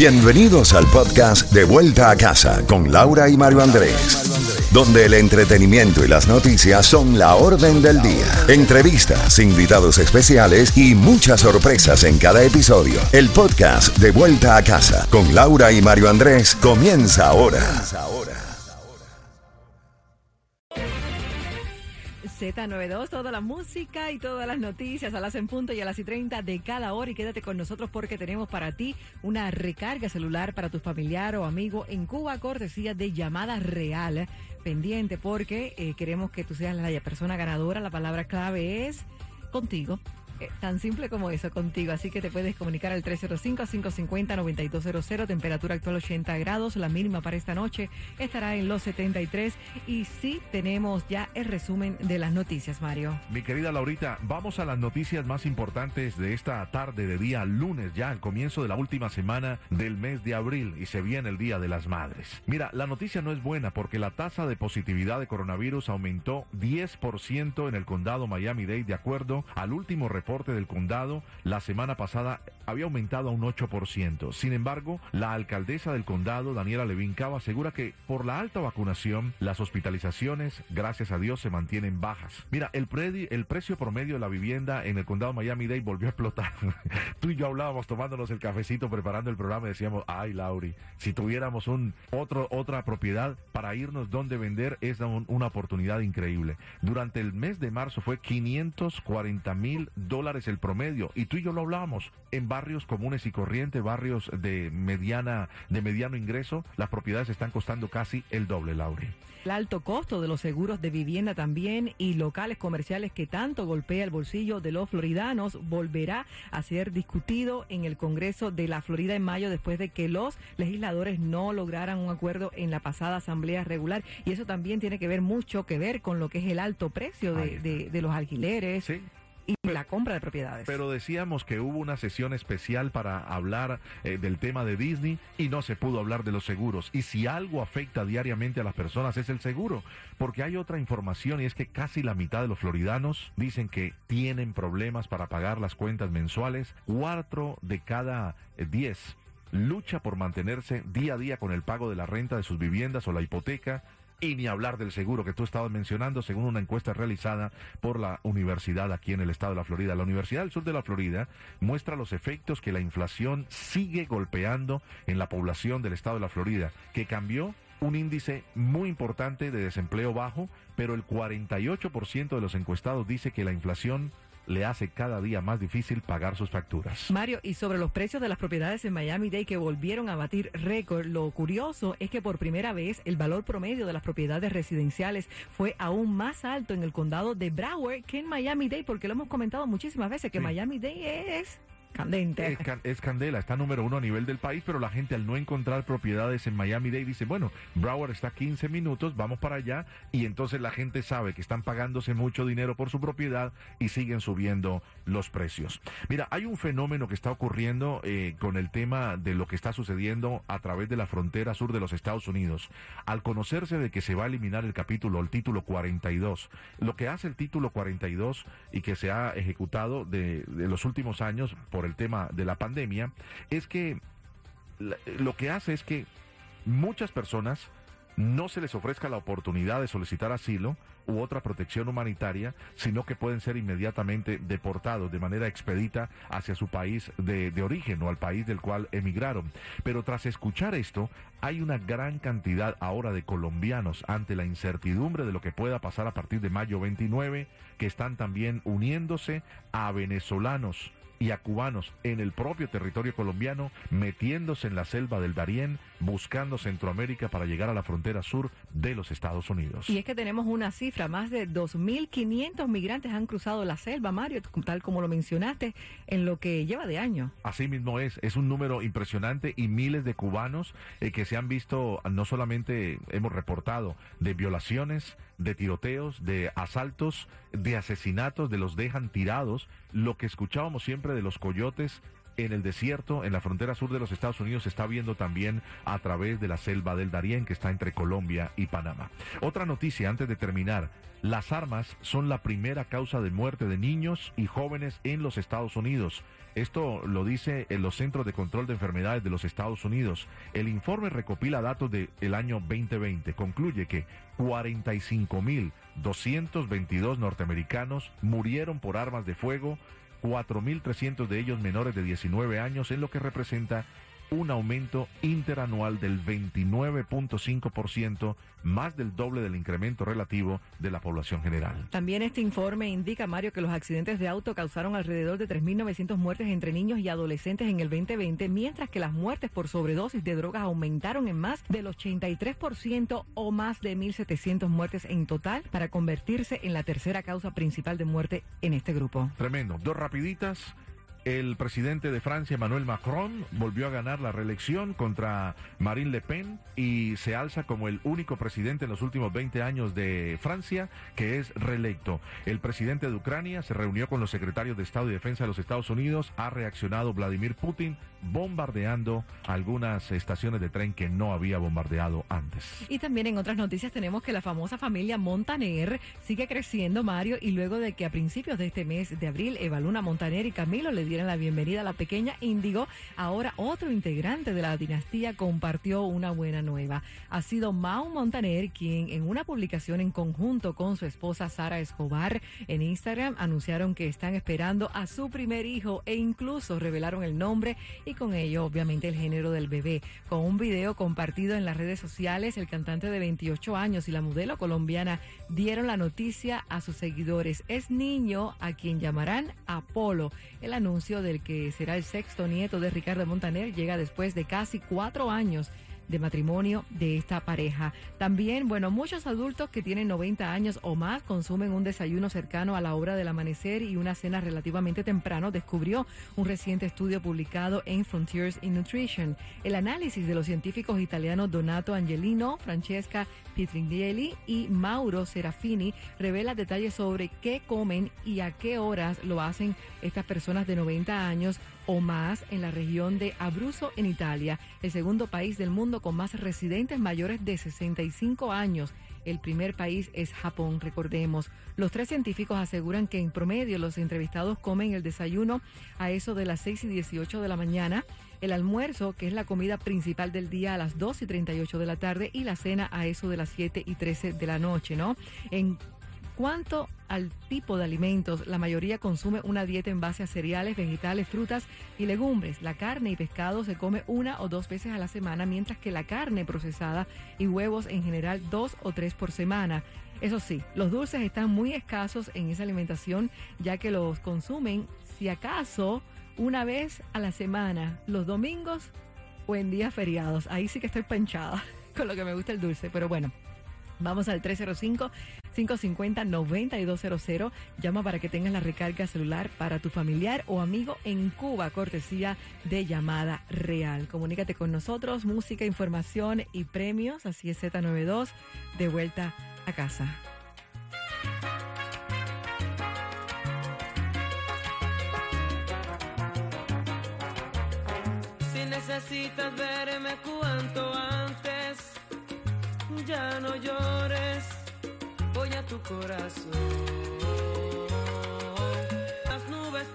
Bienvenidos al podcast De Vuelta a Casa con Laura y Mario Andrés, donde el entretenimiento y las noticias son la orden del día. Entrevistas, invitados especiales y muchas sorpresas en cada episodio. El podcast De Vuelta a Casa con Laura y Mario Andrés comienza ahora. Z92, toda la música y todas las noticias a las en punto y a las y 30 de cada hora. Y quédate con nosotros porque tenemos para ti una recarga celular para tu familiar o amigo en Cuba, cortesía de llamada real. Pendiente porque eh, queremos que tú seas la persona ganadora. La palabra clave es contigo. Eh, Tan simple como eso contigo, así que te puedes comunicar al 305-550-9200, temperatura actual 80 grados, la mínima para esta noche estará en los 73 y sí tenemos ya el resumen de las noticias, Mario. Mi querida Laurita, vamos a las noticias más importantes de esta tarde de día lunes, ya al comienzo de la última semana del mes de abril y se viene el Día de las Madres. Mira, la noticia no es buena porque la tasa de positividad de coronavirus aumentó 10% en el condado Miami-Dade de acuerdo al último reporte del condado la semana pasada había aumentado a un 8%. Sin embargo, la alcaldesa del condado, Daniela Levin Cava, asegura que por la alta vacunación, las hospitalizaciones, gracias a Dios, se mantienen bajas. Mira, el, el precio promedio de la vivienda en el condado Miami-Dade volvió a explotar. Tú y yo hablábamos tomándonos el cafecito, preparando el programa y decíamos, ay, Lauri, si tuviéramos un otro, otra propiedad para irnos donde vender, es una oportunidad increíble. Durante el mes de marzo fue 540 mil dólares el promedio y tú y yo lo hablábamos en barrios comunes y corrientes, barrios de mediana, de mediano ingreso, las propiedades están costando casi el doble, Lauri. El alto costo de los seguros de vivienda también y locales comerciales que tanto golpea el bolsillo de los floridanos volverá a ser discutido en el Congreso de la Florida en mayo después de que los legisladores no lograran un acuerdo en la pasada asamblea regular y eso también tiene que ver mucho que ver con lo que es el alto precio de, de, de los alquileres. Sí y la compra de propiedades. Pero decíamos que hubo una sesión especial para hablar eh, del tema de Disney y no se pudo hablar de los seguros. Y si algo afecta diariamente a las personas es el seguro, porque hay otra información y es que casi la mitad de los floridanos dicen que tienen problemas para pagar las cuentas mensuales. Cuatro de cada eh, diez lucha por mantenerse día a día con el pago de la renta de sus viviendas o la hipoteca y ni hablar del seguro que tú estabas mencionando, según una encuesta realizada por la universidad aquí en el estado de la Florida. La Universidad del Sur de la Florida muestra los efectos que la inflación sigue golpeando en la población del estado de la Florida, que cambió un índice muy importante de desempleo bajo, pero el 48% de los encuestados dice que la inflación le hace cada día más difícil pagar sus facturas. Mario, y sobre los precios de las propiedades en Miami-Dade que volvieron a batir récord, lo curioso es que por primera vez el valor promedio de las propiedades residenciales fue aún más alto en el condado de Broward que en Miami-Dade, porque lo hemos comentado muchísimas veces que Sí. Miami-Dade es candente. Es, can- es candela, está número uno a nivel del país, pero la gente al no encontrar propiedades en Miami-Dade dice, bueno, Broward está a 15 minutos, vamos para allá, y entonces la gente sabe que están pagándose mucho dinero por su propiedad y siguen subiendo los precios. Mira, hay un fenómeno que está ocurriendo eh, con el tema de lo que está sucediendo a través de la frontera sur de los Estados Unidos. Al conocerse de que se va a eliminar el capítulo, el título 42, lo que hace el título 42 y que se ha ejecutado de, de los últimos años por el tema de la pandemia, es que lo que hace es que muchas personas no se les ofrezca la oportunidad de solicitar asilo u otra protección humanitaria, sino que pueden ser inmediatamente deportados de manera expedita hacia su país de, de origen o al país del cual emigraron. Pero tras escuchar esto, hay una gran cantidad ahora de colombianos ante la incertidumbre de lo que pueda pasar a partir de mayo 29, que están también uniéndose a venezolanos y a cubanos en el propio territorio colombiano, metiéndose en la selva del Darién, buscando Centroamérica para llegar a la frontera sur de los Estados Unidos. Y es que tenemos una cifra, más de 2.500 migrantes han cruzado la selva, Mario, tal como lo mencionaste, en lo que lleva de año. Así mismo es, es un número impresionante y miles de cubanos eh, que se han visto, no solamente hemos reportado de violaciones, de tiroteos, de asaltos, de asesinatos, de los dejan tirados, lo que escuchábamos siempre de los coyotes en el desierto, en la frontera sur de los Estados Unidos, se está viendo también a través de la selva del Darién, que está entre Colombia y Panamá. Otra noticia antes de terminar. Las armas son la primera causa de muerte de niños y jóvenes en los Estados Unidos. Esto lo dice en los Centros de Control de Enfermedades de los Estados Unidos. El informe recopila datos del año 2020. Concluye que 45.222 norteamericanos murieron por armas de fuego 4.300 de ellos menores de 19 años, en lo que representa un aumento interanual del 29.5%, más del doble del incremento relativo de la población general. También este informe indica, Mario, que los accidentes de auto causaron alrededor de 3.900 muertes entre niños y adolescentes en el 2020, mientras que las muertes por sobredosis de drogas aumentaron en más del 83% o más de 1.700 muertes en total para convertirse en la tercera causa principal de muerte en este grupo. Tremendo. Dos rapiditas. El presidente de Francia, Emmanuel Macron, volvió a ganar la reelección contra Marine Le Pen y se alza como el único presidente en los últimos 20 años de Francia que es reelecto. El presidente de Ucrania se reunió con los secretarios de Estado y Defensa de los Estados Unidos. Ha reaccionado Vladimir Putin bombardeando algunas estaciones de tren que no había bombardeado antes. Y también en otras noticias tenemos que la famosa familia Montaner sigue creciendo, Mario, y luego de que a principios de este mes de abril Eva Luna Montaner y Camilo le dieran la bienvenida a la pequeña Índigo, ahora otro integrante de la dinastía compartió una buena nueva. Ha sido Mau Montaner quien en una publicación en conjunto con su esposa Sara Escobar en Instagram anunciaron que están esperando a su primer hijo e incluso revelaron el nombre y con ello obviamente el género del bebé. Con un video compartido en las redes sociales, el cantante de 28 años y la modelo colombiana dieron la noticia a sus seguidores. Es niño a quien llamarán Apolo. El anuncio del que será el sexto nieto de Ricardo Montaner llega después de casi cuatro años de matrimonio de esta pareja. También, bueno, muchos adultos que tienen 90 años o más consumen un desayuno cercano a la hora del amanecer y una cena relativamente temprano, descubrió un reciente estudio publicado en Frontiers in Nutrition. El análisis de los científicos italianos Donato Angelino, Francesca Pietringelli y Mauro Serafini revela detalles sobre qué comen y a qué horas lo hacen estas personas de 90 años o más en la región de Abruzzo en Italia, el segundo país del mundo con más residentes mayores de 65 años. El primer país es Japón, recordemos. Los tres científicos aseguran que en promedio los entrevistados comen el desayuno a eso de las 6 y 18 de la mañana, el almuerzo, que es la comida principal del día, a las 2 y 38 de la tarde y la cena a eso de las 7 y 13 de la noche, ¿no? En cuanto al tipo de alimentos, la mayoría consume una dieta en base a cereales, vegetales, frutas y legumbres. La carne y pescado se come una o dos veces a la semana, mientras que la carne procesada y huevos en general dos o tres por semana. Eso sí, los dulces están muy escasos en esa alimentación, ya que los consumen, si acaso, una vez a la semana, los domingos o en días feriados. Ahí sí que estoy panchada con lo que me gusta el dulce, pero bueno. Vamos al 305-550-9200. Llama para que tengas la recarga celular para tu familiar o amigo en Cuba, cortesía de llamada real. Comunícate con nosotros, música, información y premios. Así es Z92, de vuelta a casa. Si necesitas verme cuanto antes ya no llores, voy a tu corazón.